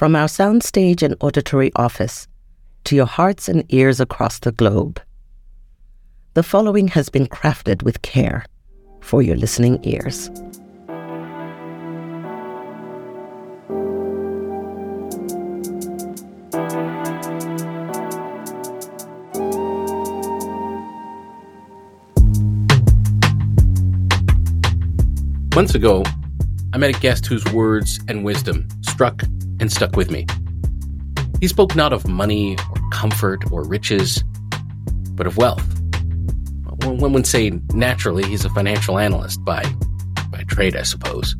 From our soundstage and auditory office to your hearts and ears across the globe, the following has been crafted with care for your listening ears. Months ago, I met a guest whose words and wisdom struck and stuck with me. He spoke not of money or comfort or riches, but of wealth. One would say naturally he's a financial analyst by, by trade, I suppose.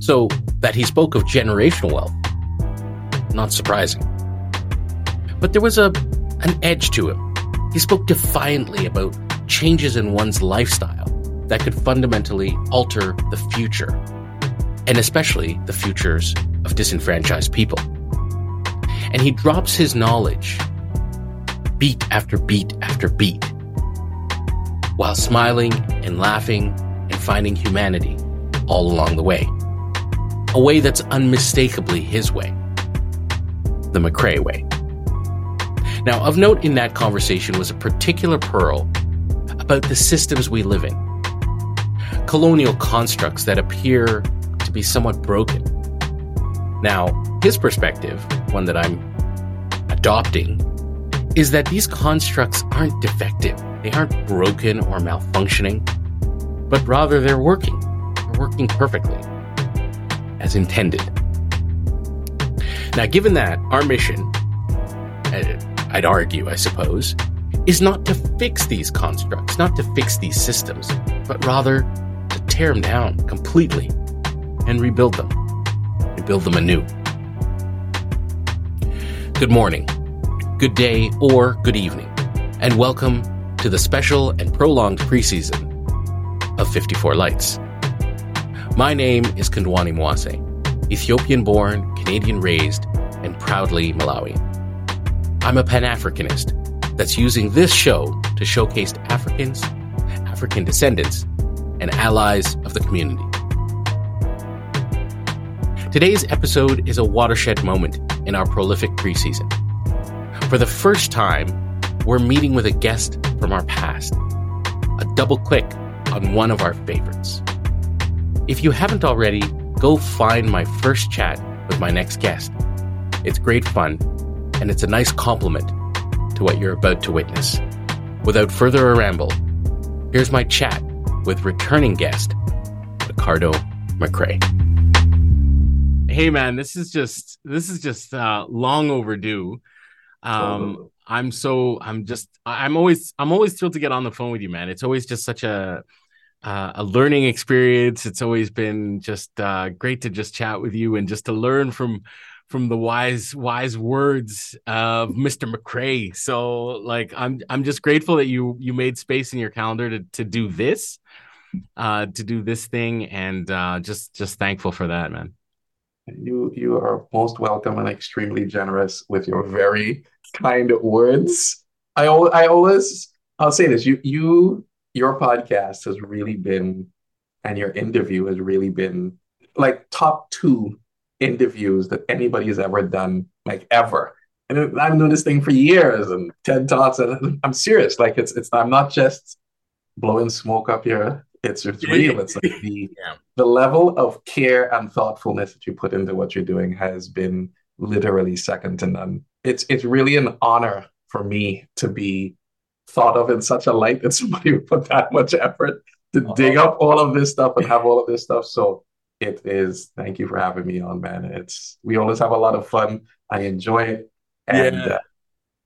So that he spoke of generational wealth, not surprising. But there was a, an edge to him. He spoke defiantly about changes in one's lifestyle that could fundamentally alter the future, and especially the futures of disenfranchised people. And he drops his knowledge beat after beat after beat while smiling and laughing and finding humanity all along the way. A way that's unmistakably his way. The McCrae way. Now, of note in that conversation was a particular pearl about the systems we live in colonial constructs that appear to be somewhat broken. Now, his perspective, one that I'm adopting, is that these constructs aren't defective. They aren't broken or malfunctioning, but rather they're working. They're working perfectly, as intended. Now, given that, our mission, uh, I'd argue, I suppose, is not to fix these constructs, not to fix these systems, but rather to tear them down completely and rebuild them, rebuild them anew. Good morning, good day, or good evening, and welcome to the special and prolonged preseason of 54 Lights. My name is Kandwani Mwase, Ethiopian born, Canadian raised, and proudly Malawian. I'm a Pan Africanist that's using this show to showcase Africans, African descendants, and allies of the community. Today's episode is a watershed moment in our prolific preseason. For the first time, we're meeting with a guest from our past, a double click on one of our favorites. If you haven't already, go find my first chat with my next guest. It's great fun, and it's a nice compliment to what you're about to witness. Without further a ramble, here's my chat with returning guest Ricardo McCrae. Hey man, this is just this is just uh, long overdue. Um, I'm so I'm just I'm always I'm always thrilled to get on the phone with you, man. It's always just such a uh, a learning experience. It's always been just uh, great to just chat with you and just to learn from from the wise wise words of Mr. McCrae. So like I'm I'm just grateful that you you made space in your calendar to to do this uh to do this thing and uh just just thankful for that man. You you are most welcome and extremely generous with your very kind words. I I always I'll say this you you your podcast has really been and your interview has really been like top 2 interviews that anybody has ever done, like ever. And I've known this thing for years and TED Talks, and I'm serious. Like it's it's I'm not just blowing smoke up here. It's it's real. It's like the yeah. the level of care and thoughtfulness that you put into what you're doing has been literally second to none. It's it's really an honor for me to be thought of in such a light that somebody would put that much effort to uh-huh. dig up all of this stuff and have all of this stuff. So it is thank you for having me on man it's we always have a lot of fun i enjoy it and yeah. uh,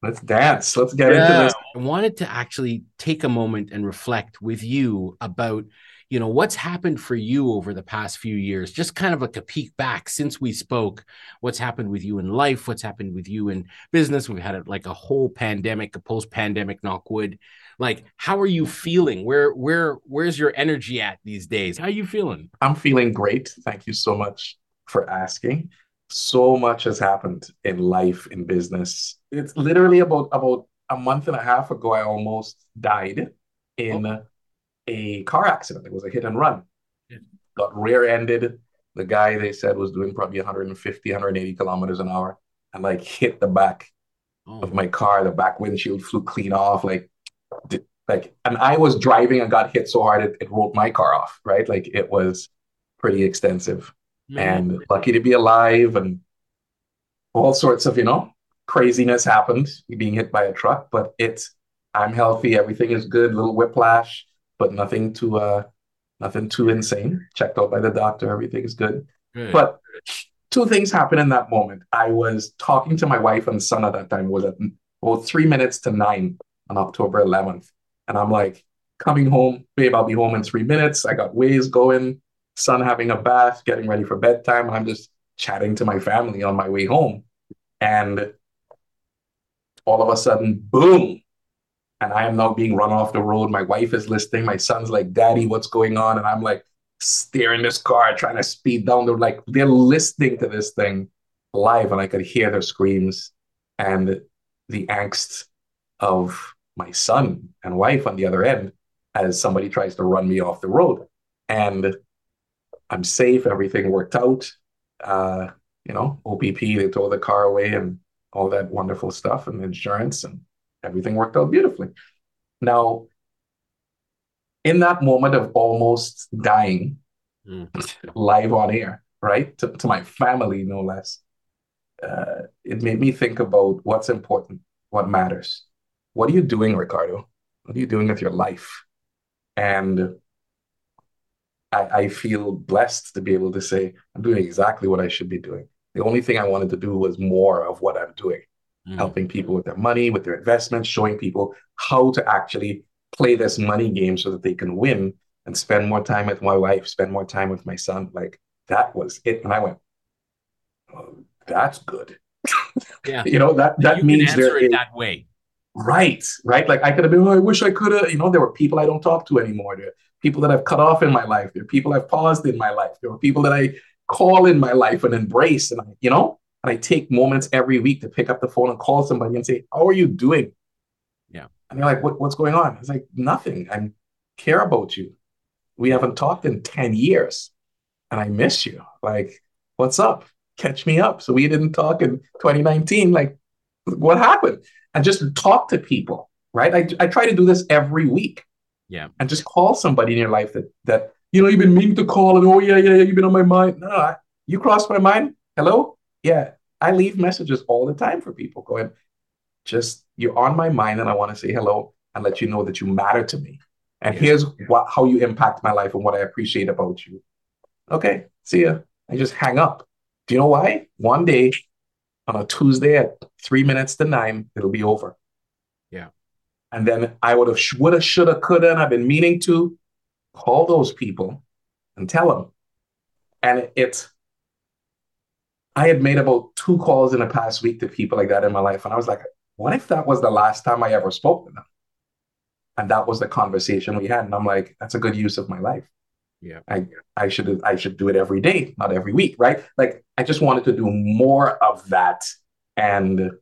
let's dance. Let's get yeah. into this. I wanted to actually take a moment and reflect with you about you know what's happened for you over the past few years just kind of like a peek back since we spoke what's happened with you in life what's happened with you in business. We've had like a whole pandemic a post-pandemic knockwood like how are you feeling? Where where where's your energy at these days? How are you feeling? I'm feeling great. Thank you so much for asking so much has happened in life in business it's literally about about a month and a half ago i almost died in oh. a car accident it was a hit and run got rear-ended the guy they said was doing probably 150, 180 kilometers an hour and like hit the back Oh, of my car. The back windshield flew clean off. Like, like, and I was driving and got hit so hard it, it rolled my car off, right? Like it was pretty extensive. And lucky to be alive and all sorts of, you know, craziness happened, being hit by a truck, but it's I'm healthy, everything is good, little whiplash, but nothing too uh nothing too insane. Checked out by the doctor, everything is good. Good. But two things happened in that moment. I was talking to my wife and son at that time. It was at well three minutes to nine on October 11th. And I'm like, coming home, babe, I'll be home in three minutes. I got Waze going, son having a bath, getting ready for bedtime. I'm just chatting to my family on my way home. And all of a sudden, boom. And I am now being run off the road. My wife is listening. My son's like, Daddy, what's going on? And I'm like, steering this car, trying to speed down. They're like, they're listening to this thing live, and I could hear their screams and the angst of my son and wife on the other end as somebody tries to run me off the road. And I'm safe, everything worked out. Uh, you know, OPP, they towed the car away and all that wonderful stuff and insurance, and everything worked out beautifully. Now, in that moment of almost dying, Mm. live on air, right? To, to my family, no less. Uh, it made me think about what's important, what matters. What are you doing, Ricardo? What are you doing with your life? And I, I feel blessed to be able to say, I'm doing exactly what I should be doing. The only thing I wanted to do was more of what I'm doing Mm. helping people with their money, with their investments, showing people how to actually play this money game so that they can win and spend more time with my wife, spend more time with my son. Like that was it. And I went, oh, that's good. Yeah. You know, that that you means can answer there it is that way. right, right. Like I could have been, oh, I wish I could have, you know, there were people I don't talk to anymore. There people that I've cut off in my life. There are people I've paused in my life. There are people that I call in my life and embrace. And I, you know, and I take moments every week to pick up the phone and call somebody and say, How are you doing? Yeah. And they're like, what, What's going on? It's like, Nothing. I care about you. We haven't talked in 10 years and I miss you. Like, what's up? Catch me up. So we didn't talk in 2019. Like, what happened? And just talk to people, right? I, I try to do this every week. Yeah. And just call somebody in your life that, that you know, you've been meaning to call and, oh, yeah, yeah, yeah, you've been on my mind. No, no, I, you crossed my mind. Hello? Yeah, I leave messages all the time for people going, just you're on my mind and I want to say hello and let you know that you matter to me. And Yeah. here's what how you impact my life and what I appreciate about you. Okay, see ya. I just hang up. Do you know why? One day on a Tuesday at three minutes to nine, it'll be over. And then I would have, woulda, shoulda, coulda, and I've been meaning to call those people and tell them. And it's, I had made about two calls in the past week to people like that in my life. And I was like, what if that was the last time I ever spoke to them? And that was the conversation we had. And I'm like, that's a good use of my life. Yeah. I, I should I should do it every day, not every week, right? Like I just wanted to do more of that. And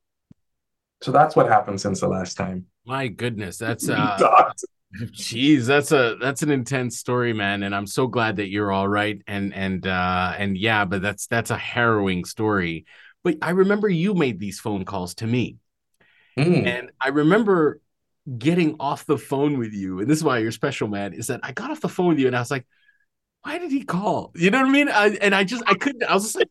so that's what happened since the last time. My goodness, that's uh. Jeez, that's a that's an intense story, man, and I'm so glad that you're all right. And and uh and yeah, but that's that's a harrowing story. But I remember you made these phone calls to me, Mm. and I remember getting off the phone with you. And this is why you're special, man. Is that I got off the phone with you, and I was like, why did he call? You know what I mean? I, and I just I couldn't. I was just like,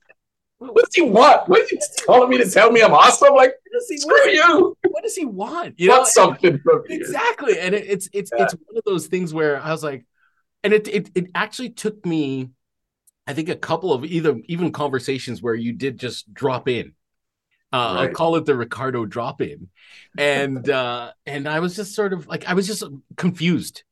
What does he want? What is he telling me to tell me I'm awesome? Like, what does he screw you. What does he want? You You know, something from me. exactly and it, it's it's Yeah. it's one of those things where i was like and it, it it actually took me i think a couple of either even conversations where you did just drop in uh, I'll call it the Ricardo drop in, and uh, and I was just sort of like I was just confused,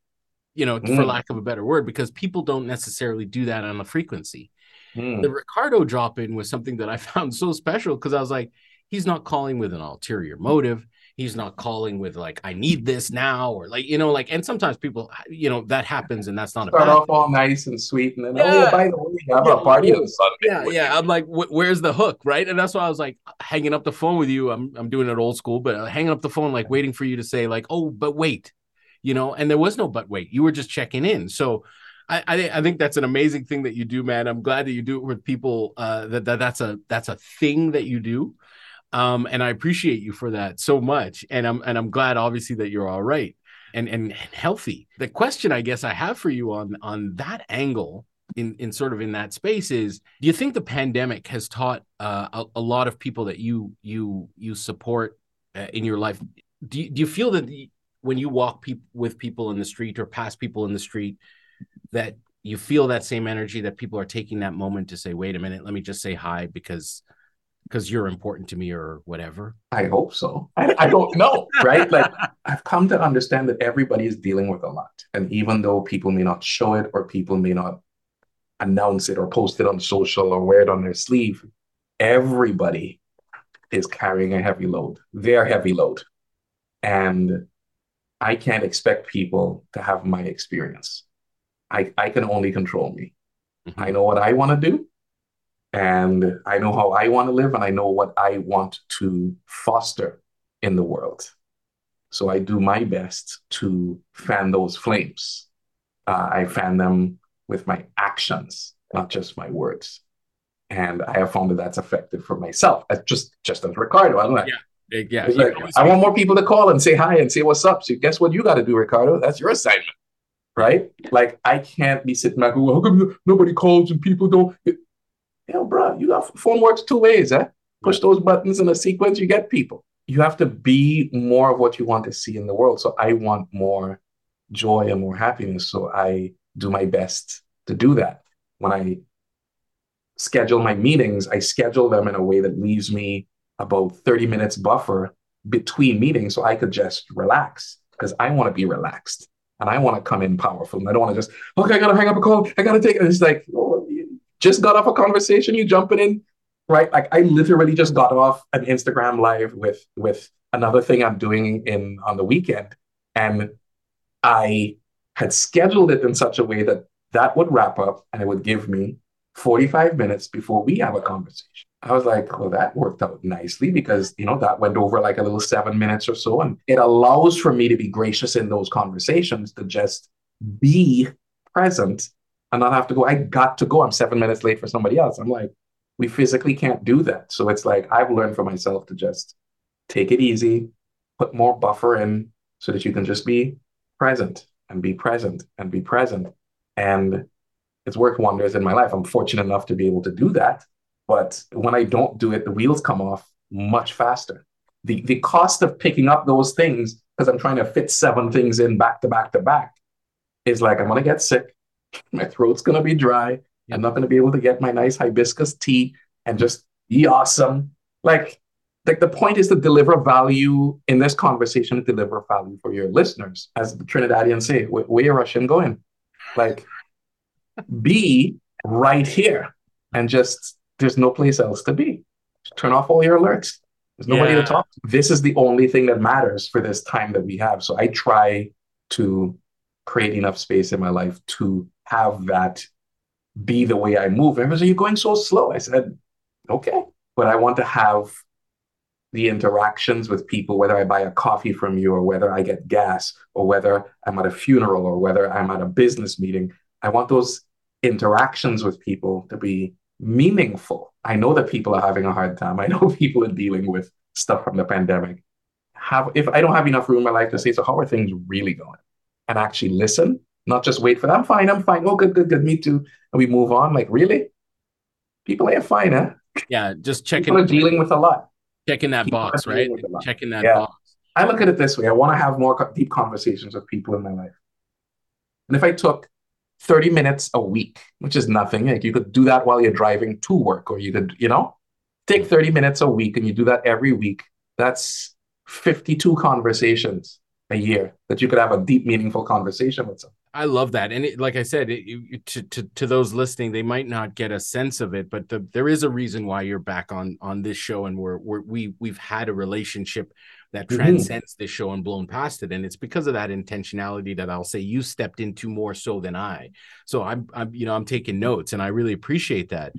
you know, for Mm. lack of a better word, because people don't necessarily do that on a frequency. Mm. The Ricardo drop in was something that I found so special because I was like, he's not calling with an ulterior motive. He's not calling with like, I need this now, or like, you know, like, and sometimes people, you know, that happens and that's not a Start off all nice and sweet, and then, oh, Yeah. yeah, by the way, I'm Yeah. a party on Sunday. yeah, yeah. I'm like, where's the hook, right? And that's why I was like hanging up the phone with you. I'm I'm doing it old school, but uh, hanging up the phone, like waiting for you to say, like, oh, but wait, you know. And there was no but wait. You were just checking in. So I, I, I think that's an amazing thing that you do, man. I'm glad that you do it with people. Uh, that, that that's a that's a thing that you do, um, and I appreciate you for that so much. And I'm and I'm glad, obviously, that you're all right and and, healthy. The question I guess I have for you on on that angle in in sort of in that space is do you think the pandemic has taught uh, a, a, lot of people that you you you support uh, in your life do you, do you feel that the, when you walk pe- with people in the street or pass people in the street that you feel that same energy that people are taking that moment to say wait a minute let me just say hi because because you're important to me or whatever i hope so I, I don't know right like i've come to understand that everybody is dealing with a lot and even though people may not show it or people may not announce it or post it on social or wear it on their sleeve, everybody is carrying a heavy load, their heavy load. And I can't expect people to have my experience. I, I can only control me. Mm-hmm. I know what I want to do, and I know how I want to live, and I know what I want to foster in the world. So I do my best to fan those flames. Uh, I fan them with my actions, not just my words. And I have found that that's effective for myself. As just just as Ricardo, I don't know. Yeah, yeah. Like, I want more people to call and say hi and say what's up. So guess what you got to do, Ricardo? That's your assignment, right? Like I can't be sitting back. Well, how come nobody calls and people don't? Know, bro, you got phone works two ways, eh? Push those buttons in a sequence, you get people. You have to be more of what you want to see in the world. So I want more joy and more happiness. So I do my best to do that. When I schedule my meetings, I schedule them in a way that leaves me about 30 minutes buffer between meetings so I could just relax because I want to be relaxed and I want to come in powerful. And I don't want to just, okay, I got to hang up a call. I got to take it. And it's like, oh, just got off a conversation, you jumping in, right? Like I literally just got off an Instagram live with with another thing I'm doing in on the weekend. And I had scheduled it in such a way that that would wrap up and it would give me 45 minutes before we have a conversation. I was like, well, that worked out nicely because, you know, that went over like a little seven minutes or so. And it allows for me to be gracious in those conversations to just be present and not have to go, I got to go. I'm seven minutes late for somebody else. I'm like, we physically can't do that. So it's like, I've learned for myself to just take it easy, put more buffer in so that you can just be present and be present and be present. And it's worked wonders in my life. I'm fortunate enough to be able to do that. But when I don't do it, the wheels come off much faster. The, the cost of picking up those things, because I'm trying to fit seven things in back to back to back, is like I'm going to get sick. My throat's going to be dry. I'm not going to be able to get my nice hibiscus tea and just be awesome. Like, like the point is to deliver value in this conversation, to deliver value for your listeners. As the Trinidadians say, where, where you Russian going? Like, be right here and just there's no place else to be. Just turn off all your alerts. There's nobody yeah. to talk to. This is the only thing that matters for this time that we have. So I try to create enough space in my life to have that be the way I move. Everyone said, You're going so slow. I said, Okay. But I want to have the interactions with people, whether I buy a coffee from you or whether I get gas or whether I'm at a funeral or whether I'm at a business meeting. I want those interactions with people to be meaningful. I know that people are having a hard time. I know people are dealing with stuff from the pandemic. Have if I don't have enough room in my life to say, so how are things really going? And actually listen, not just wait for them. I'm fine, I'm fine. Oh, good, good, good. Me too. And we move on. Like, really? People ain't fine, huh? Yeah, just checking. People are dealing with a lot. Checking that people box, right? Checking that yeah. box. I look at it this way. I want to have more deep conversations with people in my life. And if I took 30 minutes a week, which is nothing. Like you could do that while you're driving to work, or you could, you know, take 30 minutes a week and you do that every week. That's 52 conversations a year that you could have a deep, meaningful conversation with someone. I love that, and it, like I said, it, to, to to those listening, they might not get a sense of it, but the, there is a reason why you're back on on this show, and we're, we're we we've had a relationship that mm-hmm. transcends this show and blown past it, and it's because of that intentionality that I'll say you stepped into more so than I. So I'm I'm you know I'm taking notes, and I really appreciate that.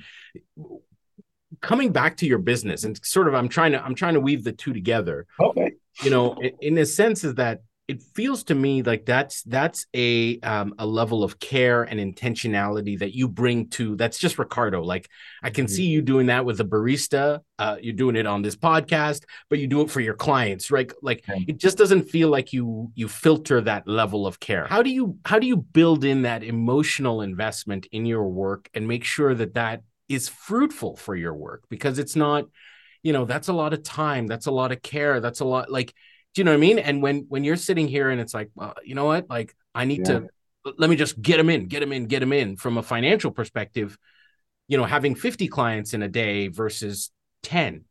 Coming back to your business, and sort of I'm trying to I'm trying to weave the two together. Okay. You know, in a sense, is that it feels to me like that's that's a um, a level of care and intentionality that you bring to that's just Ricardo. Like I can mm-hmm. see you doing that with a barista. Uh, you're doing it on this podcast, but you do it for your clients, right? Like it just doesn't feel like you you filter that level of care. How do you how do you build in that emotional investment in your work and make sure that that is fruitful for your work because it's not, you know, that's a lot of time, that's a lot of care, that's a lot like do you know what I mean? And when when you're sitting here and it's like, well, you know what? Like I need yeah. to let me just get them in, get them in, get them in from a financial perspective. You know, having 50 clients in a day versus 10,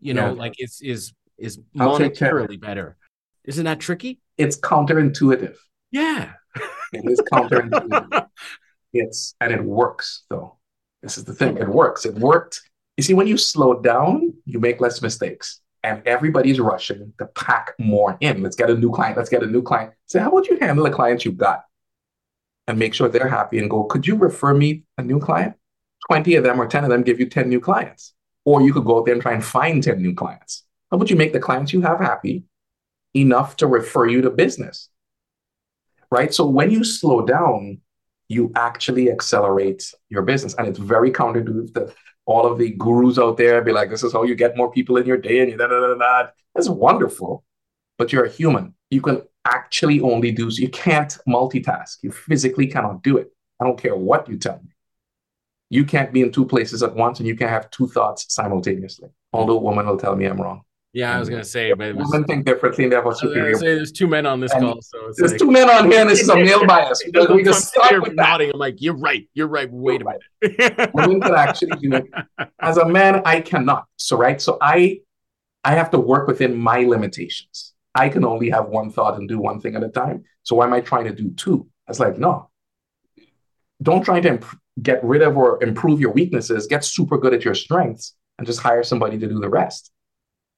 you know, yeah. like it's is is monetarily better. Isn't that tricky? It's counterintuitive. Yeah. it is counterintuitive. it's and it works though. This is the thing. It works. It worked. You see, when you slow down, you make less mistakes and everybody's rushing to pack more in. Let's get a new client. Let's get a new client. Say, how about you handle the clients you've got and make sure they're happy and go, could you refer me a new client? 20 of them or 10 of them give you 10 new clients. Or you could go out there and try and find 10 new clients. How would you make the clients you have happy enough to refer you to business? Right. So when you slow down, you actually accelerate your business. And it's very counterintuitive all of the gurus out there be like, this is how you get more people in your day and you da da da da. That's wonderful, but you're a human. You can actually only do. You can't multitask. You physically cannot do it. I don't care what you tell me. You can't be in two places at once and you can't have two thoughts simultaneously. Although a woman will tell me I'm wrong. Yeah, I was gonna uh, say, but was, women think differently. They have a superior. Say there's two men on this and call, so there's like, two men on here, and this is a male bias. we just start with nodding. I'm like, you're right. You're right. Wait you're a minute. women can actually do it. As a man, I cannot. So right. So I, I have to work within my limitations. I can only have one thought and do one thing at a time. So why am I trying to do two? I was like, no. Don't try to imp- get rid of or improve your weaknesses. Get super good at your strengths and just hire somebody to do the rest.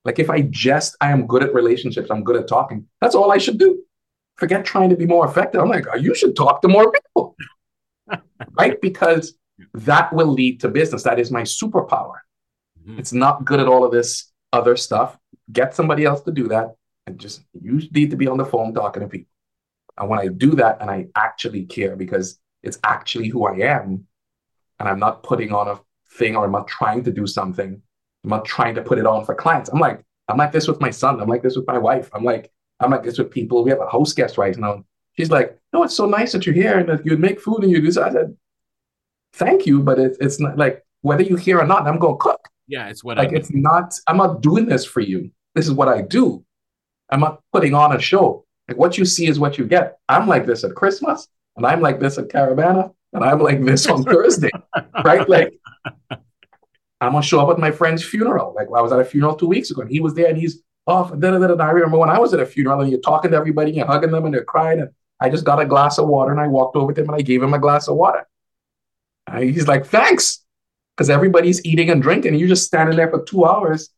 Like if I just, I am good at relationships, I'm good at talking, that's all I should do. Forget trying to be more effective. I'm like, oh, you should talk to more people, right? Because that will lead to business. That is my superpower. Mm-hmm. It's not good at all of this other stuff. Get somebody else to do that and just you need to be on the phone talking to people. And when I do that and I actually care because it's actually who I am and I'm not putting on a thing or I'm not trying to do something, I'm not trying to put it on for clients. I'm like, I'm like this with my son. I'm like this with my wife. I'm like, I'm like this with people. We have a host guest right now. She's like, no, it's so nice that you're here and that you make food and you do so. I said, thank you, but it's it's not like whether you're here or not, I'm gonna cook. Yeah, it's what like it's not. I'm not doing this for you. This is what I do. I'm not putting on a show. Like what you see is what you get. I'm like this at Christmas, and I'm like this at Caribana, and I'm like this on Thursday, right? Like I'm gonna show up at my friend's funeral. Like I was at a funeral two weeks ago, and he was there, and he's off. Da, da, da, da. I remember when I was at a funeral, and you're talking to everybody, and you're hugging them, and they're crying. And I just got a glass of water, and I walked over to him, and I gave him a glass of water. And he's like, "Thanks," because everybody's eating and drinking, and you're just standing there for two hours.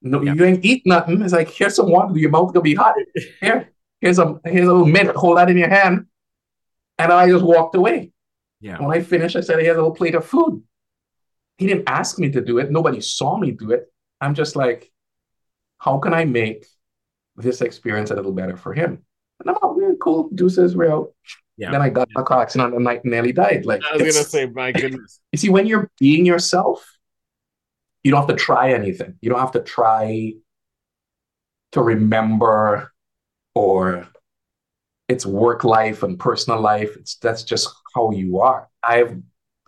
No, yeah. you ain't eat nothing. It's like here's some water. Your mouth gonna be hot. Here, here's a here's a little mint. Hold that in your hand. And I just walked away. Yeah. When I finished, I said, "Here's a little plate of food." He didn't ask me to do it. Nobody saw me do it. I'm just like, how can I make this experience a little better for him? And I'm like, oh, yeah, cool, deuces, real. Yeah. Then I got a car accident and I nearly died. Like I was gonna say, my goodness. you see, when you're being yourself, you don't have to try anything. You don't have to try to remember or it's work life and personal life. It's that's just how you are. I've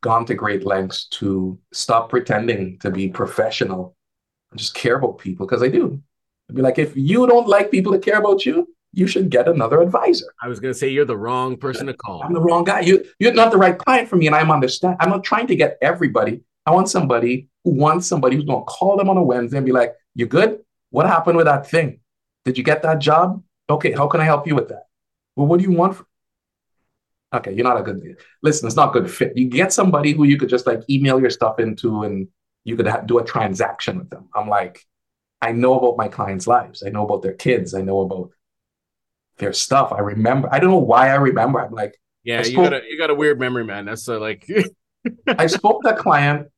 gone to great lengths to stop pretending to be professional and just care about people because I do. I'd be like, if you don't like people that care about you, you should get another advisor. I was going to say you're the wrong person to call. I'm the wrong guy. You you're not the right client for me, and I'm understand. I'm not trying to get everybody. I want somebody who wants somebody who's going to call them on a Wednesday and be like, "You good? What happened with that thing? Did you get that job? Okay, how can I help you with that? Well, what do you want? Okay, you're not a good listen, it's not good fit. You get somebody who you could just like email your stuff into and you could ha- do a transaction with them. I'm like, I know about my clients' lives. I know about their kids. I know about their stuff. I remember. I don't know why I remember. I'm like, yeah, spoke, you got a you got a weird memory, man. That's uh, like. I spoke to a client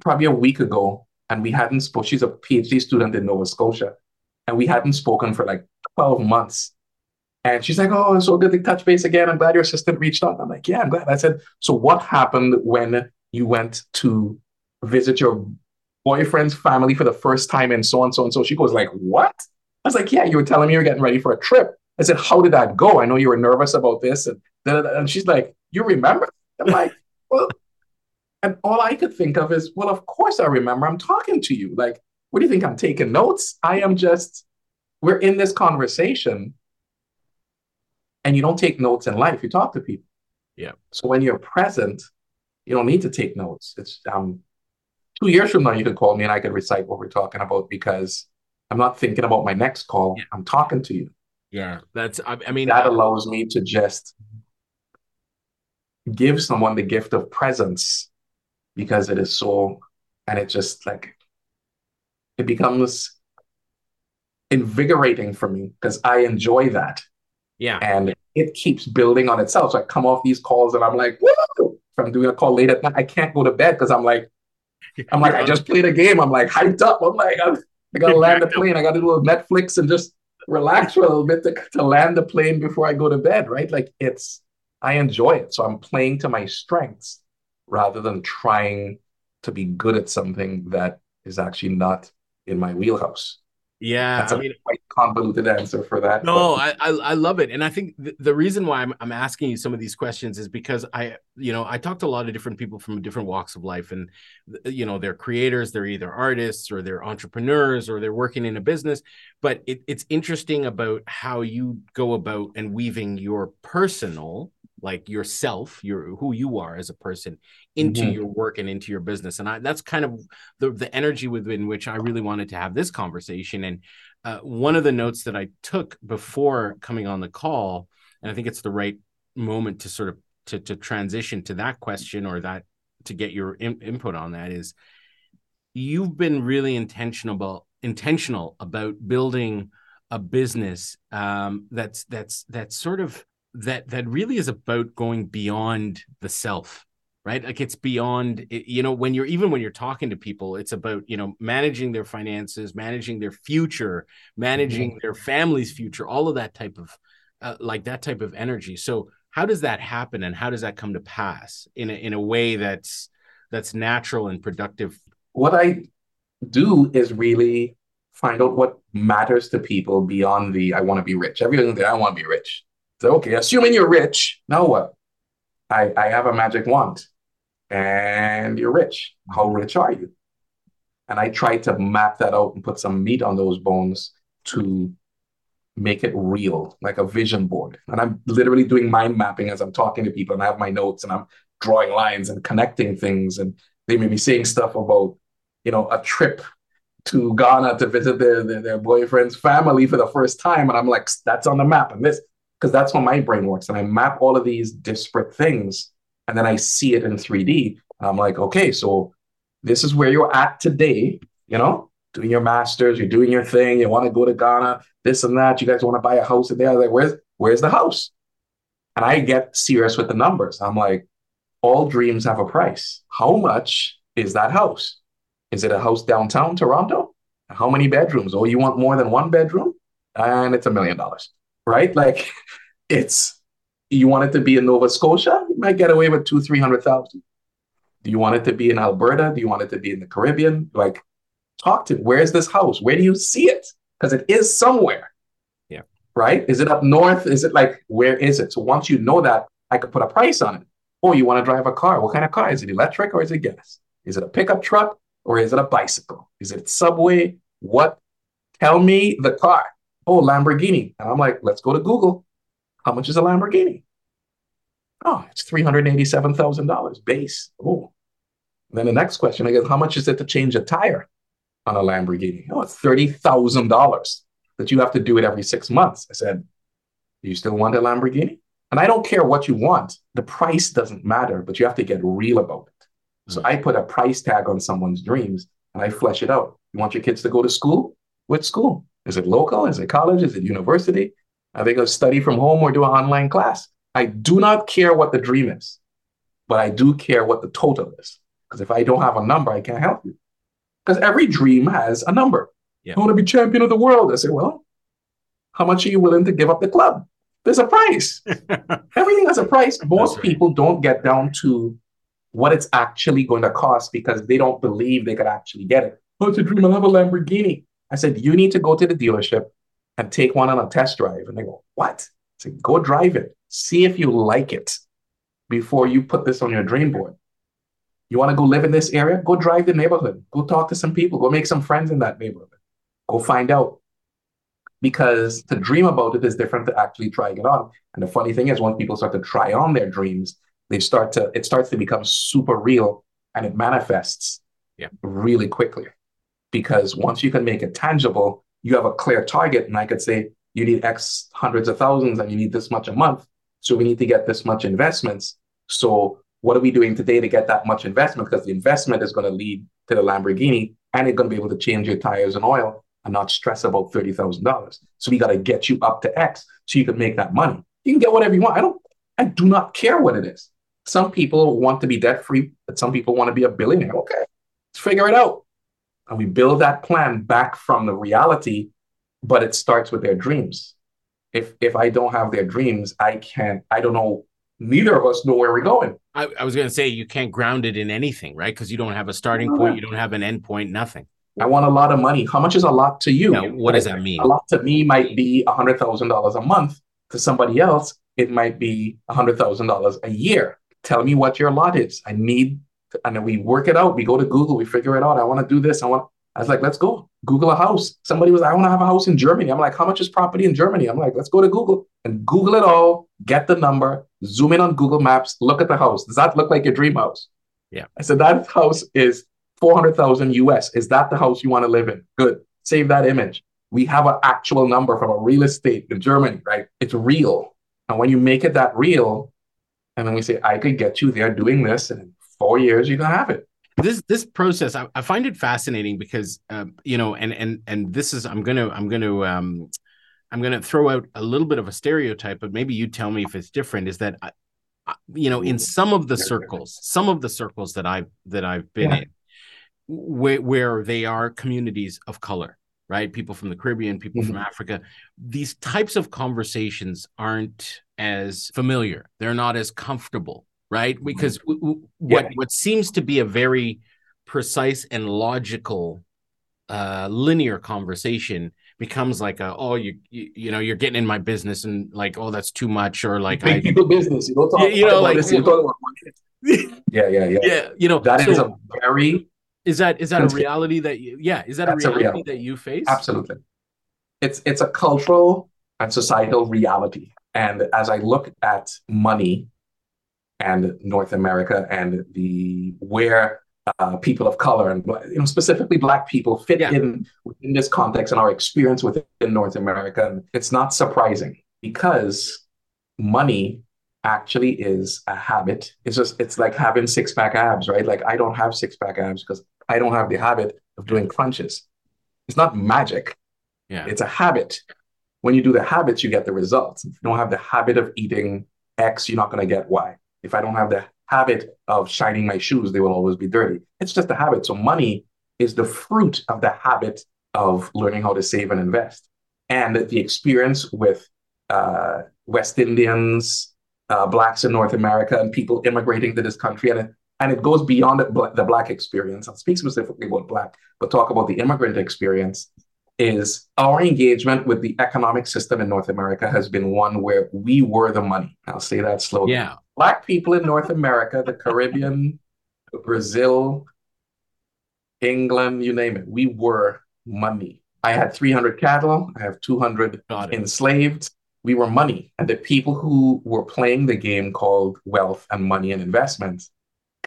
probably a week ago, and we hadn't spoke. She's a PhD student in Nova Scotia, and we hadn't spoken for like 12 months. And she's like, Oh, it's so good to touch base again. I'm glad your assistant reached out. I'm like, Yeah, I'm glad. I said, So what happened when you went to visit your boyfriend's family for the first time and so on, so and so? She goes, like, what? I was like, yeah, you were telling me you were getting ready for a trip. I said, how did that go? I know you were nervous about this. And, and she's like, you remember? I'm like, well, and all I could think of is, well, of course I remember. I'm talking to you. Like, what do you think? I'm taking notes? I am just, we're in this conversation. And you don't take notes in life, you talk to people. Yeah. So when you're present, you don't need to take notes. It's um two years from now, you could call me and I could recite what we're talking about because I'm not thinking about my next call. Yeah. I'm talking to you. Yeah, that's. I, I mean, that allows me to just give someone the gift of presence because it is so, and it just like it becomes invigorating for me because I enjoy that. Yeah, and it keeps building on itself. So I come off these calls and I'm like, Woo! if I'm doing a call late at night, I can't go to bed because I'm like, I'm like, I just played a game. I'm like hyped up. I'm like, I'm, I got to land the plane. I got to do a Netflix and just relax for a little bit to, to land the plane before I go to bed, right? Like it's, I enjoy it. So I'm playing to my strengths rather than trying to be good at something that is actually not in my wheelhouse. Yeah, that's I mean, quite convoluted answer for that. No, I, I, I love it, and I think th- the reason why I'm I'm asking you some of these questions is because I you know I talk to a lot of different people from different walks of life, and you know they're creators, they're either artists or they're entrepreneurs or they're working in a business. But it, it's interesting about how you go about and weaving your personal like yourself your who you are as a person into mm-hmm. your work and into your business and I, that's kind of the, the energy within which i really wanted to have this conversation and uh, one of the notes that i took before coming on the call and i think it's the right moment to sort of to, to transition to that question or that to get your in, input on that is you've been really intentional about intentional about building a business um, that's that's that's sort of that that really is about going beyond the self right? Like it's beyond you know when you're even when you're talking to people it's about you know managing their finances managing their future managing mm-hmm. their family's future all of that type of uh, like that type of energy. So how does that happen and how does that come to pass in a, in a way that's that's natural and productive? What i do is really find out what matters to people beyond the i want to be rich. Everything that i want to be rich so, okay, assuming you're rich, now what? I, I have a magic wand and you're rich. How mm-hmm. rich are you? And I try to map that out and put some meat on those bones to make it real, like a vision board. And I'm literally doing mind mapping as I'm talking to people and I have my notes and I'm drawing lines and connecting things. And they may be saying stuff about, you know, a trip to Ghana to visit their, their, their boyfriend's family for the first time. And I'm like, that's on the map. And this, because that's how my brain works. And I map all of these disparate things and then I see it in 3D. I'm like, okay, so this is where you're at today, you know, doing your masters, you're doing your thing, you want to go to Ghana, this and that. You guys want to buy a house there. Like, where's where's the house? And I get serious with the numbers. I'm like, all dreams have a price. How much is that house? Is it a house downtown Toronto? How many bedrooms? Oh, you want more than one bedroom? And it's a million dollars right? Like it's you want it to be in Nova Scotia, you might get away with two, three hundred thousand. Do you want it to be in Alberta? Do you want it to be in the Caribbean? Like, talk to where's this house? Where do you see it? Because it is somewhere. Yeah. Right? Is it up north? Is it like where is it? So once you know that, I could put a price on it. Oh, you want to drive a car? What kind of car? Is it electric or is it gas? Is it a pickup truck or is it a bicycle? Is it subway? What? Tell me the car oh, Lamborghini. And I'm like, let's go to Google. How much is a Lamborghini? Oh, it's $387,000 base. Oh. Then the next question, I guess, how much is it to change a tire on a Lamborghini? Oh, it's $30,000 that you have to do it every six months. I said, do you still want a Lamborghini? And I don't care what you want. The price doesn't matter, but you have to get real about it. So I put a price tag on someone's dreams and I flesh it out. You want your kids to go to school? Which school? Is it local? Is it college? Is it university? Are they going to study from home or do an online class? I do not care what the dream is, but I do care what the total is. Because if I don't have a number, I can't help you. Because every dream has a number. Yeah. I want to be champion of the world. I say, well, how much are you willing to give up the club? There's a price. Everything has a price. Most right. people don't get down to what it's actually going to cost because they don't believe they could actually get it. Oh, it's a dream. I'll have a Lamborghini. I said, you need to go to the dealership and take one on a test drive. And they go, what? I said, go drive it. See if you like it before you put this on your dream board. You want to go live in this area? Go drive the neighborhood. Go talk to some people. Go make some friends in that neighborhood. Go find out. Because to dream about it is different to actually trying it on. And the funny thing is, when people start to try on their dreams, they start to it starts to become super real and it manifests yeah. really quickly. Because once you can make it tangible, you have a clear target. And I could say, you need X hundreds of thousands and you need this much a month. So we need to get this much investments. So what are we doing today to get that much investment? Because the investment is going to lead to the Lamborghini and it's going to be able to change your tires and oil and not stress about $30,000. So we got to get you up to X so you can make that money. You can get whatever you want. I don't, I do not care what it is. Some people want to be debt free, but some people want to be a billionaire. Okay, let's figure it out. And we build that plan back from the reality, but it starts with their dreams. If if I don't have their dreams, I can't, I don't know neither of us know where we're going. I, I was going to say you can't ground it in anything, right? Because you don't have a starting point, you don't have an end point, nothing. I want a lot of money. How much is a lot to you? Now, what does that mean? A lot to me might be a hundred thousand dollars a month. To somebody else, it might be a hundred thousand dollars a year. Tell me what your lot is. I need, and then we work it out. We go to Google, we figure it out. I want to do this. I want. I was like, let's go. Google a house. Somebody was, I want to have a house in Germany. I'm like, how much is property in Germany? I'm like, let's go to Google and Google it all, get the number, zoom in on Google Maps, look at the house. Does that look like your dream house? Yeah. I said, that house is 400,000 US. Is that the house you want to live in? Good. Save that image. We have an actual number from a real estate in Germany, right? It's real. And when you make it that real, and then we say, I could get you there doing this, and four years, you're going to have it. This this process I, I, find it fascinating because uh, you know and and and this is i'm gonna i'm gonna um i'm gonna throw out a little bit of a stereotype but maybe you tell me if it's different is that I, you know in some of the circles some of the circles that i've that i've been yeah. in where, where they are communities of color right? People from the caribbean people mm-hmm. from africa. These types of conversations aren't as familiar. They're not as comfortable right? Because w- w- what yeah. what seems to be a very precise and logical uh linear conversation becomes like a oh you, you, you know you're getting in my business and like oh that's too much or like I, people business you don't talk, you, know like this, you talk yeah yeah yeah. Yeah you know that so, is a very is that is that a reality that you yeah is that a reality, a reality. that you face? Absolutely. It's it's a cultural and societal reality. And as i look at money and North America and the where uh, people of color and you know specifically Black people fit yeah. in within this context and our experience within North America. And it's not surprising because money actually is a habit. It's just it's like having six pack abs, right? Like I don't have six pack abs because I don't have the habit of doing crunches. It's not magic. Yeah, it's a habit. When you do the habits, you get the results. If you don't have the habit of eating X, you're not going to get Y. If I don't have the habit of shining my shoes, they will always be dirty. It's just a habit. So money is the fruit of the habit of learning how to save and invest. And the experience with uh, West Indians, uh, Blacks in North America, and people immigrating to this country. And it, and it goes beyond the, the Black experience. I'll speak specifically about Black, but talk about the immigrant experience is our engagement with the economic system in North America has been one where we were the money. I'll say that slowly. Yeah. Black people in North America, the Caribbean, Brazil, England, you name it, we were money. I had 300 cattle, I have 200 enslaved. We were money. And the people who were playing the game called wealth and money and investments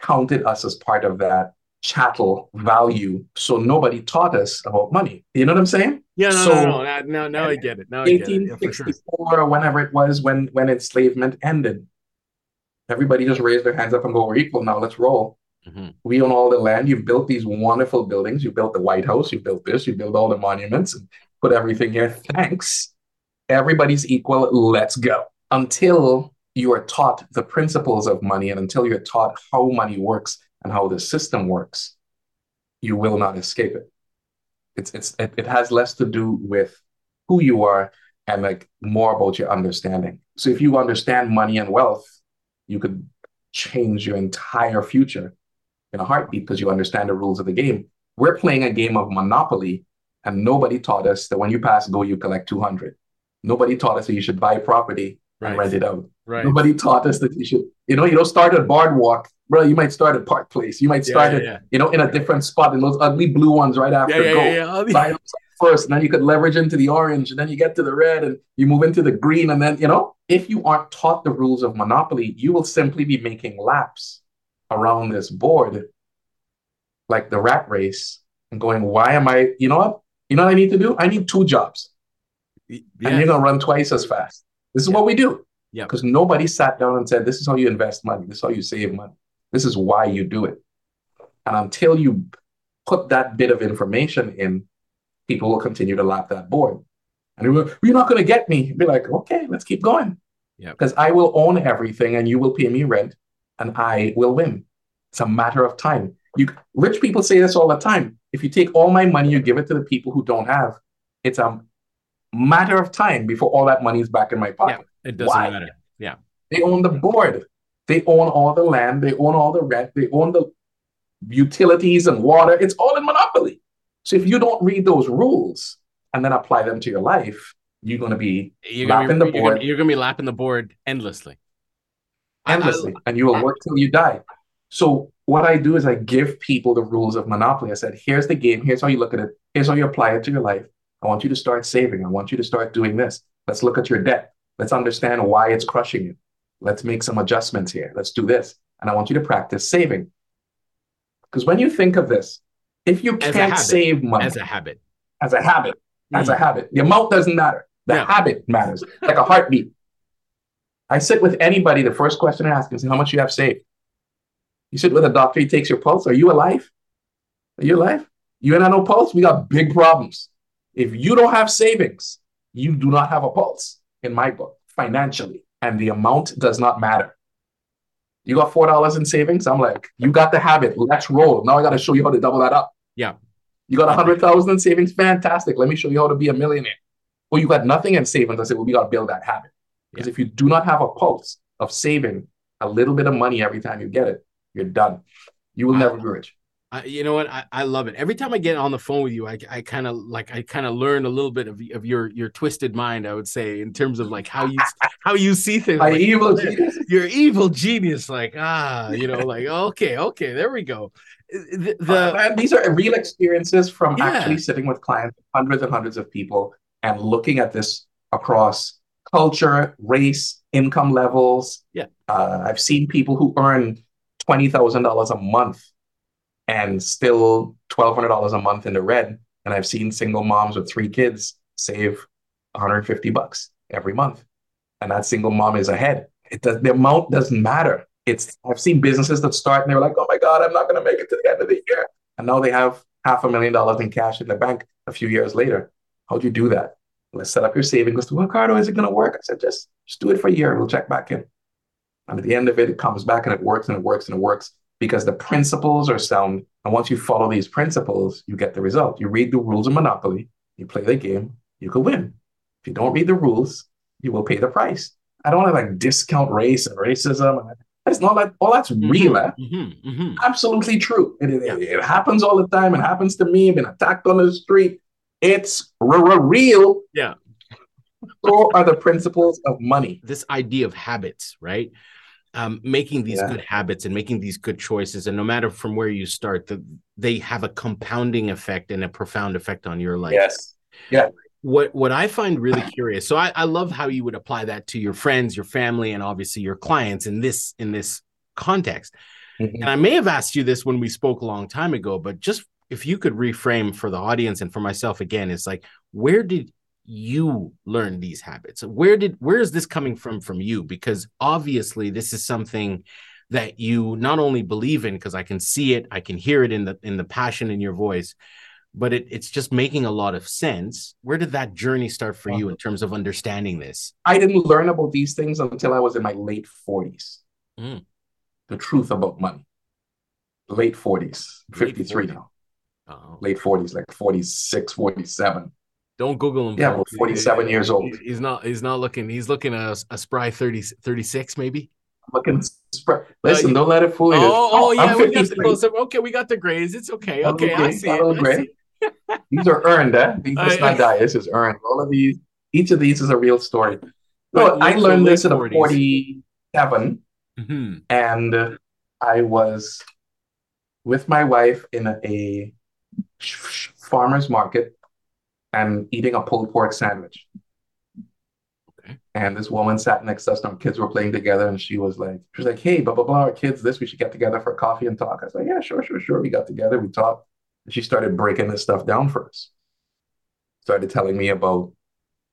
counted us as part of that chattel value. So nobody taught us about money. You know what I'm saying? Yeah, no, so, no, no, no, now I get it. Now 1864 yeah, sure. or whenever it was when when enslavement ended, everybody just raised their hands up and go, "We're equal now. Let's roll." Mm-hmm. We own all the land. You've built these wonderful buildings. You built the White House. You built this. You built all the monuments and put everything here. Thanks. Everybody's equal. Let's go. Until you are taught the principles of money and until you're taught how money works and how the system works, you will not escape it. It's, it's, it, it has less to do with who you are and like more about your understanding. So if you understand money and wealth, you could change your entire future in a heartbeat because you understand the rules of the game. We're playing a game of Monopoly, and nobody taught us that when you pass go, you collect 200. Nobody taught us that you should buy property and Right. rent it out. Right. Nobody taught us that you should, you know, you don't start at Boardwalk, bro. You might start at Park Place. You might start yeah, at, yeah. you know, in a different spot in those ugly blue ones right Yeah, after yeah, go. yeah, yeah. All the- Buy those first, and then you could leverage into the orange, and then you get to the red, and you move into the green, and then you know, if you aren't taught the rules of Monopoly, you will simply be making laps around this board, like the rat race, and going, "Why am I? You know what? You know what I need to do? I need two jobs, and you're gonna run twice as fast." This is Yeah. what we do. Yeah. Because nobody sat down and said, "This is how you invest money. This is how you save money. This is why you do it." And until you put that bit of information in, people will continue to lap that board. And they will, you're not going to get me. Be like, okay, let's keep going. Yeah. Because I will own everything and you will pay me rent and I will win. It's a matter of time. You rich people say this all the time. If you take all my money, you give it to the people who don't have, it's a matter of time before all that money is back in my pocket. It doesn't Why? matter. Yeah. They own the board. They own all the land. They own all the rent. They own the utilities and water. It's all in monopoly. So if you don't read those rules and then apply them to your life, you're going to be You're gonna, Lapping be, the you're, gonna, board. you're gonna be lapping the board endlessly. I- I- endlessly and you will work till you die. So what I do is I give people the rules of monopoly. I said, here's the game. Here's how you look at it. Here's how you apply it to your life. I want you to start saving. I want you to start doing this. Let's look at your debt. Let's understand why it's crushing you. Let's make some adjustments here. Let's do this. And I want you to practice saving. Because when you think of this, if you can't habit. save money as a habit. as a habit, as Mm. a habit, the amount doesn't matter. The Yeah. habit matters, like a heartbeat. I sit with anybody, the first question I ask is how much you have saved. You sit with a doctor, he takes your pulse. Are you alive? Are you alive? You ain't have no pulse? We got big problems. If you don't have savings, you do not have a pulse in my book, financially. And the amount does not matter. You got four dollars in savings. I'm like, you got the habit. Let's roll. Now I got to show you how to double that up. Yeah. You got a hundred thousand in savings. Fantastic. Let me show you how to be a millionaire. Well, you got nothing in savings. I said, well, we got to build that habit. Because if you do not have a pulse of saving a little bit of money every time you get it, you're done. You will Wow. never be rich. I, you know what? I, I love it. Every time I get on the phone with you, I, I kind of like I kind of learn a little bit of, of your your twisted mind. I would say in terms of like how you how you see things. My Like, evil genius. You're evil genius. Like ah, you know, like okay, okay, there we go. The, Uh, the man, these are real experiences from Yeah. actually sitting with clients, hundreds and hundreds of people, and looking at this across culture, race, income levels. Yeah. Uh, I've seen people who earn twenty thousand dollars a month and still twelve hundred dollars a month in the red. And I've seen single moms with three kids save 150 bucks every month. And that single mom is ahead. It does the amount doesn't matter. It's I've seen businesses that start and they're like, oh my God, I'm not gonna make it to the end of the year. And now they have half a million dollars in cash in the bank a few years later. How'd you do that? Let's set up your savings. Well, Ricardo, is it gonna work? I said, just just do it for a year. We'll check back in. And at the end of it, it comes back and it works and it works and it works because the principles are sound. And once you follow these principles, you get the result. You read the rules of Monopoly, you play the game, you can win. If you don't read the rules, you will pay the price. I don't want to like discount race and racism. It's not like all that's real. eh? Mhm, mhm. Absolutely true. It, it, Yeah. it happens all the time. It happens to me. I've been attacked on the street. It's real. Yeah. So are the principles of money. this idea of habits, right? Um, making these Yeah. good habits and making these good choices, and no matter from where you start, the, they have a compounding effect and a profound effect on your life. Yes. Yeah what what I find really curious, so I, I love how you would apply that to your friends, your family, and obviously your clients in this in this context. Mhm. And I may have asked you this when we spoke a long time ago, but just if you could reframe for the audience and for myself again, it's like, where did you learn these habits? Where did where is this coming from from you? Because obviously this is something that you not only believe in, because I can see it, I can hear it in the in the passion in your voice, but it, it's just making a lot of sense. Where did that journey start for you in terms of understanding this? I didn't learn about these things until I was in my late 40s. Mm. The truth about money. Late 40s, Late 53 40s. now. Oh, Late 40s, like 46, 47. Don't Google him. Yeah, folks. well, 47 years old. He's not. He's not looking. He's looking a, a spry 30, 36 maybe. Looking, Spry. listen, don't let it fool you. Oh, oh yeah, I'm we got the 53. close up. Okay, we got the grades. It's okay. Okay, I see it. I see. These are earned, eh? These I- not die. This is earned. All of these, each of these is a real story. No, I learned this at late a 40s. 47, Mhm. and uh, I was with my wife in a, a farmer's market and eating a pulled pork sandwich. Okay. And this woman sat next to us, and our kids were playing together, and she was like, she was like, hey, blah, blah, blah, our kids, this, we should get together for coffee and talk. I was like, yeah, sure, sure, sure. We got together, we talked. And she started breaking this stuff down for us. Started telling me about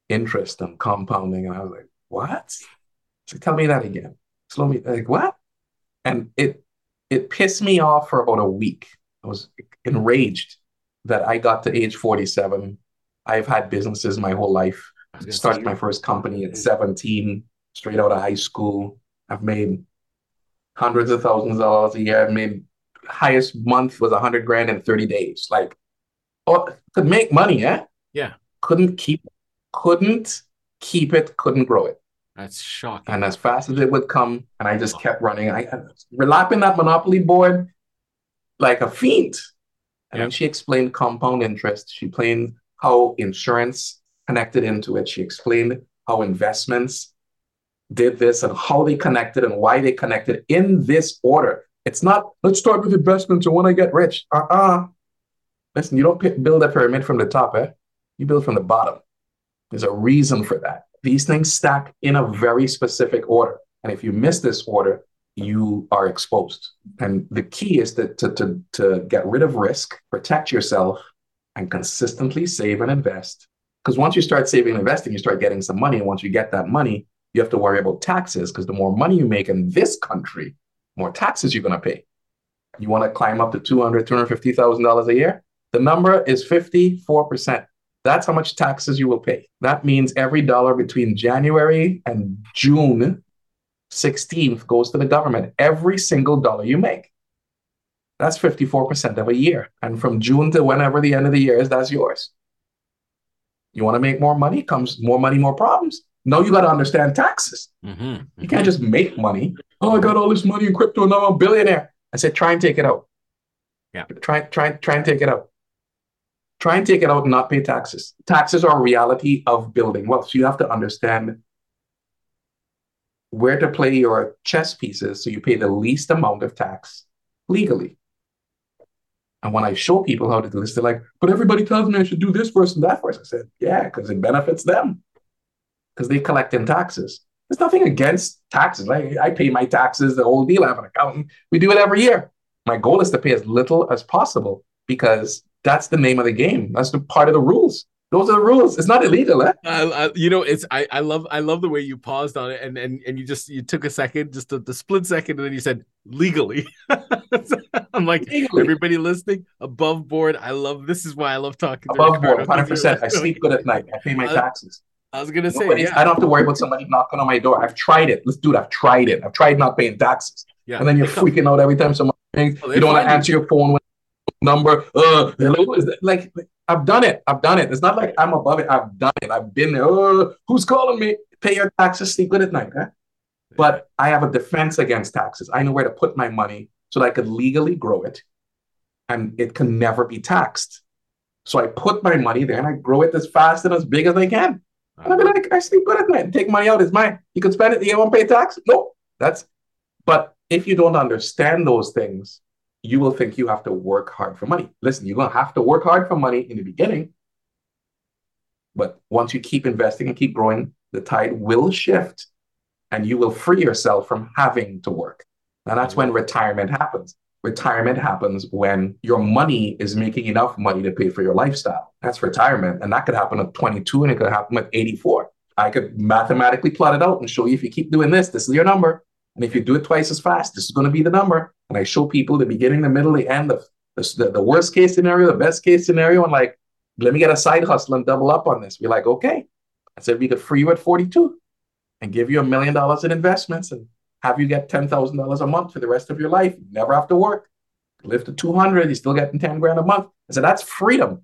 interest and compounding. And I was like, what? She's like, tell me that again. Slow me, like, what? And it it pissed me off for about a week. I was enraged that I got to age 47. I've had businesses my whole life. I Started my first company at 17, straight out of high school. I've made hundreds of thousands of dollars a year. I've made highest month was a hundred grand in 30 days. Like, oh, could make money, yeah? Yeah. Couldn't keep couldn't keep it, couldn't grow it. That's shocking. And as fast as it would come, and I just kept running. I, I lapping that monopoly board like a fiend. And Yeah. then she explained compound interest. She explained how insurance connected into it. She explained how investments did this and how they connected and why they connected in this order. It's not, let's start with investments and when I get rich. Uh-uh. Listen, you don't build a pyramid from the top, eh? You build from the bottom. There's a reason for that. These things stack in a very specific order. And if you miss this order, you are exposed. And the key is that to, to, to get rid of risk, protect yourself, and consistently save and invest. Because once you start saving and investing, you start getting some money. And once you get that money, you have to worry about taxes because the more money you make in this country, more taxes you're going to pay. You want to climb up to $200,000, $250,000 a year? The number is 54%. That's how much taxes you will pay. That means every dollar between January and June 16th goes to the government. Every single dollar you make. That's 54% of a year. And from June to whenever the end of the year is, that's yours. You want to make more money? Comes more money, more problems. No, you got to understand taxes. Mhm. You can't just make money. Oh, I got all this money in crypto, now I'm a billionaire. I said, try and take it out. Yeah. Try, try, try and take it out. Try and take it out and not pay taxes. Taxes are a reality of building wealth. So you have to understand where to play your chess pieces so you pay the least amount of tax legally. And when I show people how to do this, they're like, but everybody tells me I should do this first and that first. I said, yeah, because it benefits them. Because they collect in taxes. There's nothing against taxes. I, I pay my taxes, the whole deal. I have an accountant. We do it every year. My goal is to pay as little as possible because that's the name of the game. That's the part of the rules. Those are the rules. It's not illegal, eh? I, I, you know, it's I, I love I love the way you paused on it and and, and you just you took a second, just the, the split second, and then you said legally. I'm like Legally. everybody listening above board. I love this is why I love talking to Above board, 'cause 100%. I sleep good at night. I pay my Uh, taxes. I was gonna say yeah. I don't have to worry about somebody knocking on my door. I've tried it. Let's do it. I've tried it. I've tried not paying taxes. yeah. And then you're freaking out every time someone rings. Oh, you don't want to answer your phone with number. Uh, hello. Is that, like I've done it. I've done it. It's not like I'm above it. I've done it. I've been there. Uh, who's calling me? Pay your taxes. Sleep good at night. Huh? But I have a defense against taxes. I know where to put my money so that I could legally grow it, and it can never be taxed. So I put my money there and I grow it as fast and as big as I can. And I'd be like, I sleep good at night. Take money out, it's mine. You can spend it, you won't pay tax. No, that's but if you don't understand those things, you will think you have to work hard for money. Listen, you're gonna have to work hard for money in the beginning. But once you keep investing and keep growing, the tide will shift and you will free yourself from having to work. Now that's when mm-hmm. retirement happens. Retirement happens when your money is making enough money to pay for your lifestyle. That's retirement. And that could happen at 22 and it could happen at 84. I could mathematically plot it out and show you if you keep doing this, this is your number. And if you do it twice as fast, this is going to be the number. And I show people the beginning, the middle, the end, the, the, the worst case scenario, the best case scenario. And like, let me get a side hustle and double up on this. Be like, okay. I said, we could free you at 42 and give you a million dollars in investments and have you get $10,000 a month for the rest of your life. You never have to work. Live to 200, you're still getting 10 grand a month. I said, that's freedom.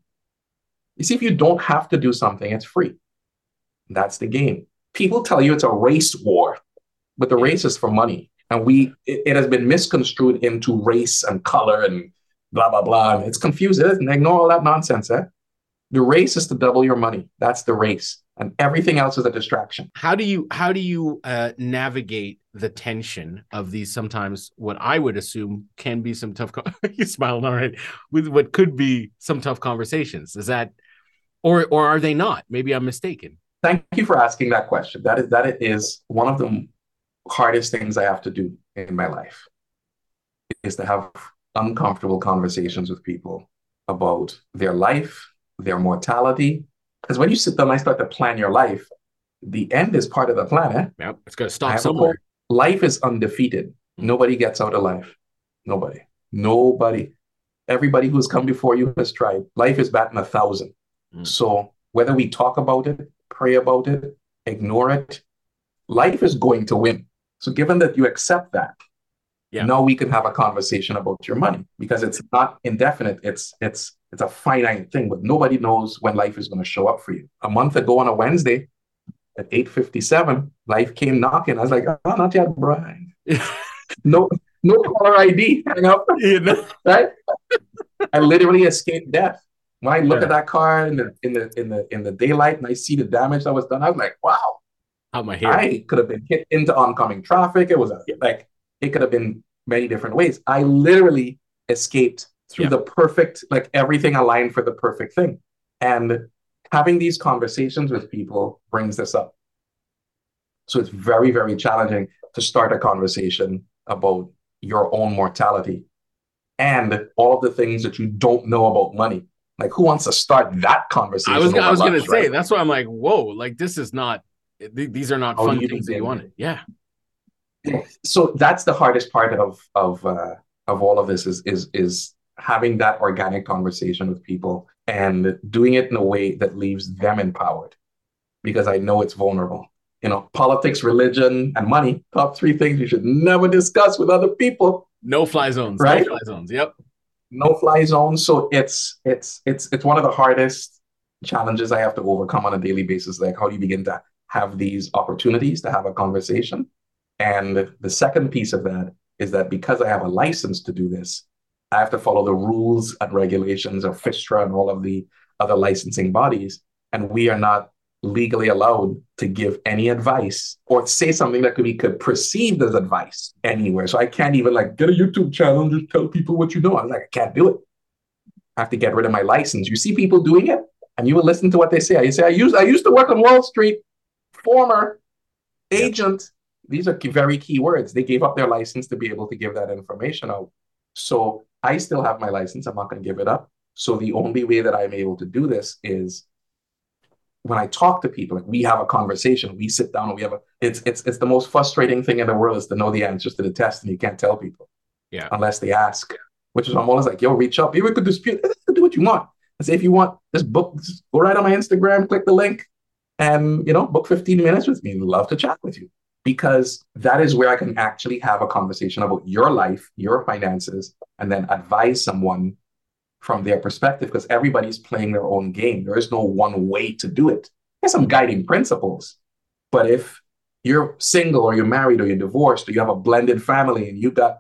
You see, if you don't have to do something, it's free. That's the game. People tell you it's a race war, but the race is for money. And we it, it has been misconstrued into race and color and blah blah blah. And it's confusing. Ignore all that nonsense. Eh? The race is to double your money. That's the race, and everything else is a distraction. How do you how do you uh, navigate the tension of these sometimes what I would assume can be some tough. you smiled all right with what could be some tough conversations. Is that or or are they not? Maybe I'm mistaken. Thank you for asking that question. That is that is one of the hardest things I have to do in my life is to have uncomfortable conversations with people about their life, their mortality. Because when you sit down and start to plan your life, the end is part of the plan. Eh? Yep, it's going to stop somewhere. Life is undefeated. Mm-hmm. Nobody gets out of life. Nobody. Nobody. Everybody who's come before you has tried. Life is batting a thousand. Mm. So whether we talk about it, pray about it, ignore it, life is going to win. So given that you accept that, yeah. now we can have a conversation about your money because it's not indefinite. It's it's it's a finite thing, but nobody knows when life is going to show up for you. A month ago on a Wednesday at 8:57, life came knocking. I was like, oh, not yet, Brian. no, no caller ID. Hang up. right? I literally escaped death. When I look yeah. at that car in the in the in the in the daylight and I see the damage that was done, I was like, wow. How my hair. I could have been hit into oncoming traffic. It was a, like it could have been many different ways. I literally escaped through yeah. the perfect, like everything aligned for the perfect thing. And having these conversations with people brings this up. So it's very, very challenging to start a conversation about your own mortality and all of the things that you don't know about money. Like, who wants to start that conversation? I was, I was going to say that's why I'm like, whoa, like this is not. These are not How fun things that you wanted. Yeah. So that's the hardest part of of uh, of all of this is is is having that organic conversation with people and doing it in a way that leaves them empowered, because I know it's vulnerable. You know, politics, religion, and money, top three things you should never discuss with other people. No fly zones. Right? No fly zones. Yep no fly zones. So it's it's it's it's one of the hardest challenges I have to overcome on a daily basis. Like how do you begin to have these opportunities to have a conversation? And the second piece of that is that because I have a license to do this, I have to follow the rules and regulations of FSRA and all of the other licensing bodies. And we are not legally allowed to give any advice or say something that could be could perceived as advice anywhere. So I can't even like get a YouTube channel and just tell people what you know. I'm like, I can't do it. I have to get rid of my license. You see people doing it, and you will listen to what they say. You say, I used I used to work on Wall Street, former agent. These are very key words. They gave up their license to be able to give that information out. So I still have my license. I'm not going to give it up. So the only way that I'm able to do this is when I talk to people, like we have a conversation, we sit down and we have a it's it's it's the most frustrating thing in the world is to know the answers to the test and you can't tell people. Yeah. Unless they ask. Which is why I'm always like, yo, reach out. Maybe we could dispute, do what you want. I say if you want this book, go right on my Instagram, click the link, and you know, book 15 minutes with me. Love to chat with you. Because that is where I can actually have a conversation about your life, your finances, and then advise someone from their perspective because everybody's playing their own game. There is no one way to do it. There's some guiding principles. But if you're single or you're married or you're divorced or you have a blended family and you've got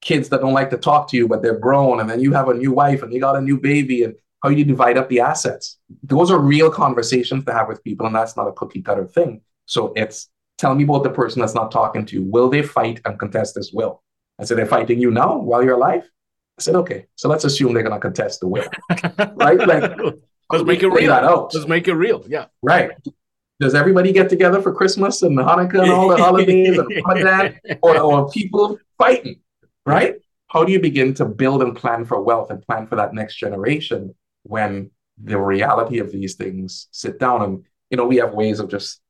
kids that don't like to talk to you, but they're grown, and then you have a new wife and you got a new baby, and how do you divide up the assets. Those are real conversations to have with people, and that's not a cookie cutter thing. So it's tell me about the person that's not talking to you. Will they fight and contest this will? I said, they're fighting you now while you're alive? I said, okay, so let's assume they're going to contest the will, right? Like, let's make it real. That out. Let's make it real. Yeah. Right. Does everybody get together for Christmas and Hanukkah and all the holidays and Ramadan, or, or people fighting, right? How do you begin to build and plan for wealth and plan for that next generation when the reality of these things sit down and you know we have ways of just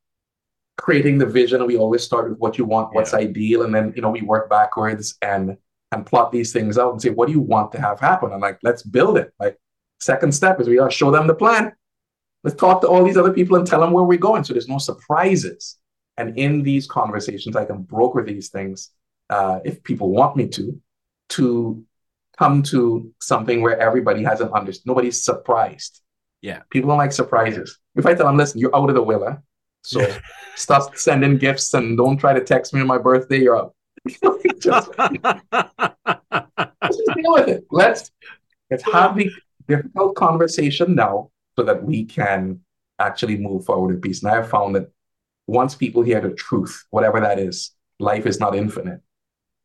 creating the vision and we always start with what you want what's yeah. ideal and then you know we work backwards and and plot these things out and say, what do you want to have happen? And like, let's build it. Like, second step is we gotta show them the plan. Let's talk to all these other people and tell them where we're going. So there's no surprises. And in these conversations, I can broker these things uh, if people want me to, to come to something where everybody has an understanding. Nobody's surprised. Yeah. People don't like surprises. If I tell them, listen, you're out of the will, so stop sending gifts and don't try to text me on my birthday, you're out. just, let's just deal with it. Let's let's have the difficult conversation now so that we can actually move forward in peace. And I have found that once people hear the truth, whatever that is, life is not infinite.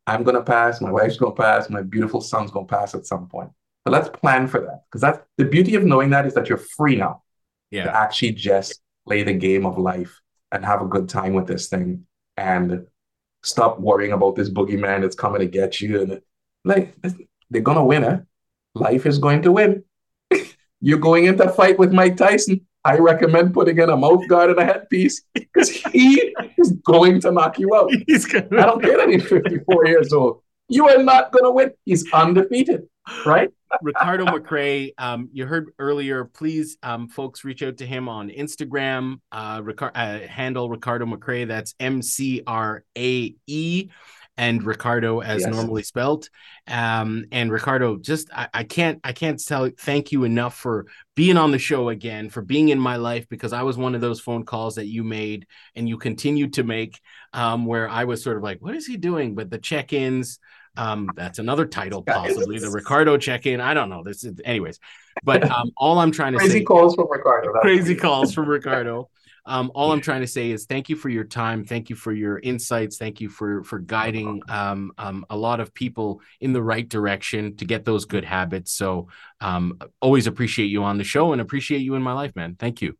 I'm gonna pass, my wife's gonna pass, my beautiful son's gonna pass at some point. But let's plan for that. Because that's the beauty of knowing that is that you're free now yeah. to actually just play the game of life and have a good time with this thing and stop worrying about this boogeyman that's coming to get you. And like they're gonna win, eh? Life is going to win. You're going into a fight with Mike Tyson. I recommend putting in a mouth guard and a headpiece because he is going to knock you out. He's gonna... I don't care that he's 54 years old. You are not going to win. He's undefeated, right? Ricardo McCrae, um, you heard earlier. Please, um, folks, reach out to him on Instagram. Uh, Ricar- uh, handle Ricardo McCrae. That's M C R A E and Ricardo as yes. normally spelt. Um, and Ricardo, just I, I, can't I can't tell thank you enough for being on the show again, for being in my life because I was one of those phone calls that you made and you continued to make, um, where I was sort of like, what is he doing? But the check-ins, um, that's another title possibly the Ricardo check-in. I don't know. This is anyways, but um, all I'm trying to say crazy say, calls from Ricardo. Crazy calls from Ricardo. Um, all I'm trying to say is thank you for your time. Thank you for your insights. Thank you for for guiding um, um, a lot of people in the right direction to get those good habits. So um, always appreciate you on the show and appreciate you in my life, man. Thank you.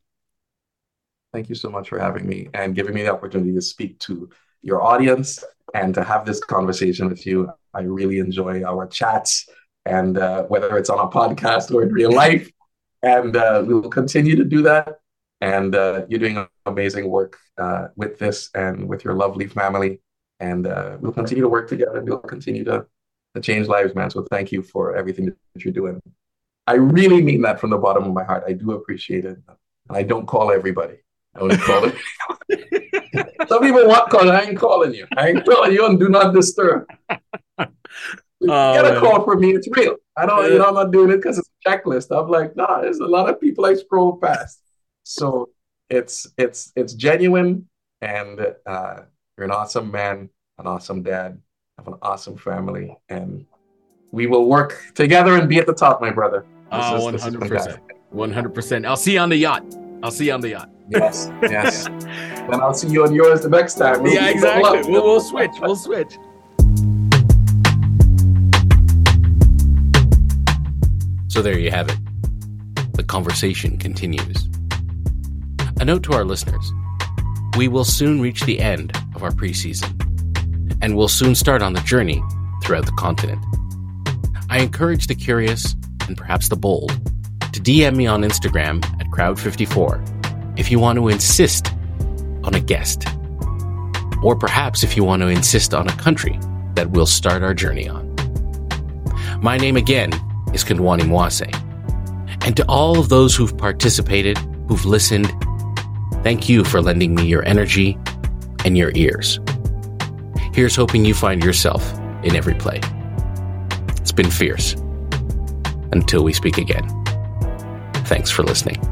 Thank you so much for having me and giving me the opportunity to speak to your audience and to have this conversation with you. I really enjoy our chats and uh, whether it's on a podcast or in real life. And uh, we will continue to do that and uh, you're doing amazing work uh, with this and with your lovely family. And uh, we'll continue to work together. We'll continue to, to change lives, man. So thank you for everything that you're doing. I really mean that from the bottom of my heart. I do appreciate it. And I don't call everybody. I only call it. Some people want call. I ain't calling you. I ain't calling you and do not disturb. You oh, get a call from me. It's real. I don't, you know, I'm not doing it because it's a checklist. I'm like, nah, there's a lot of people I scroll past. So it's it's it's genuine, and uh, you're an awesome man, an awesome dad, have an awesome family, and we will work together and be at the top, my brother. This oh, one hundred percent, one hundred percent. I'll see you on the yacht. I'll see you on the yacht. Yes, yes. then I'll see you on yours the next time. We'll yeah, exactly. We'll, we'll switch. We'll switch. So there you have it. The conversation continues. A note to our listeners we will soon reach the end of our preseason, and we'll soon start on the journey throughout the continent. I encourage the curious and perhaps the bold to DM me on Instagram at Crowd54 if you want to insist on a guest, or perhaps if you want to insist on a country that we'll start our journey on. My name again is Kandwani Mwase, and to all of those who've participated, who've listened, Thank you for lending me your energy and your ears. Here's hoping you find yourself in every play. It's been fierce. Until we speak again. Thanks for listening.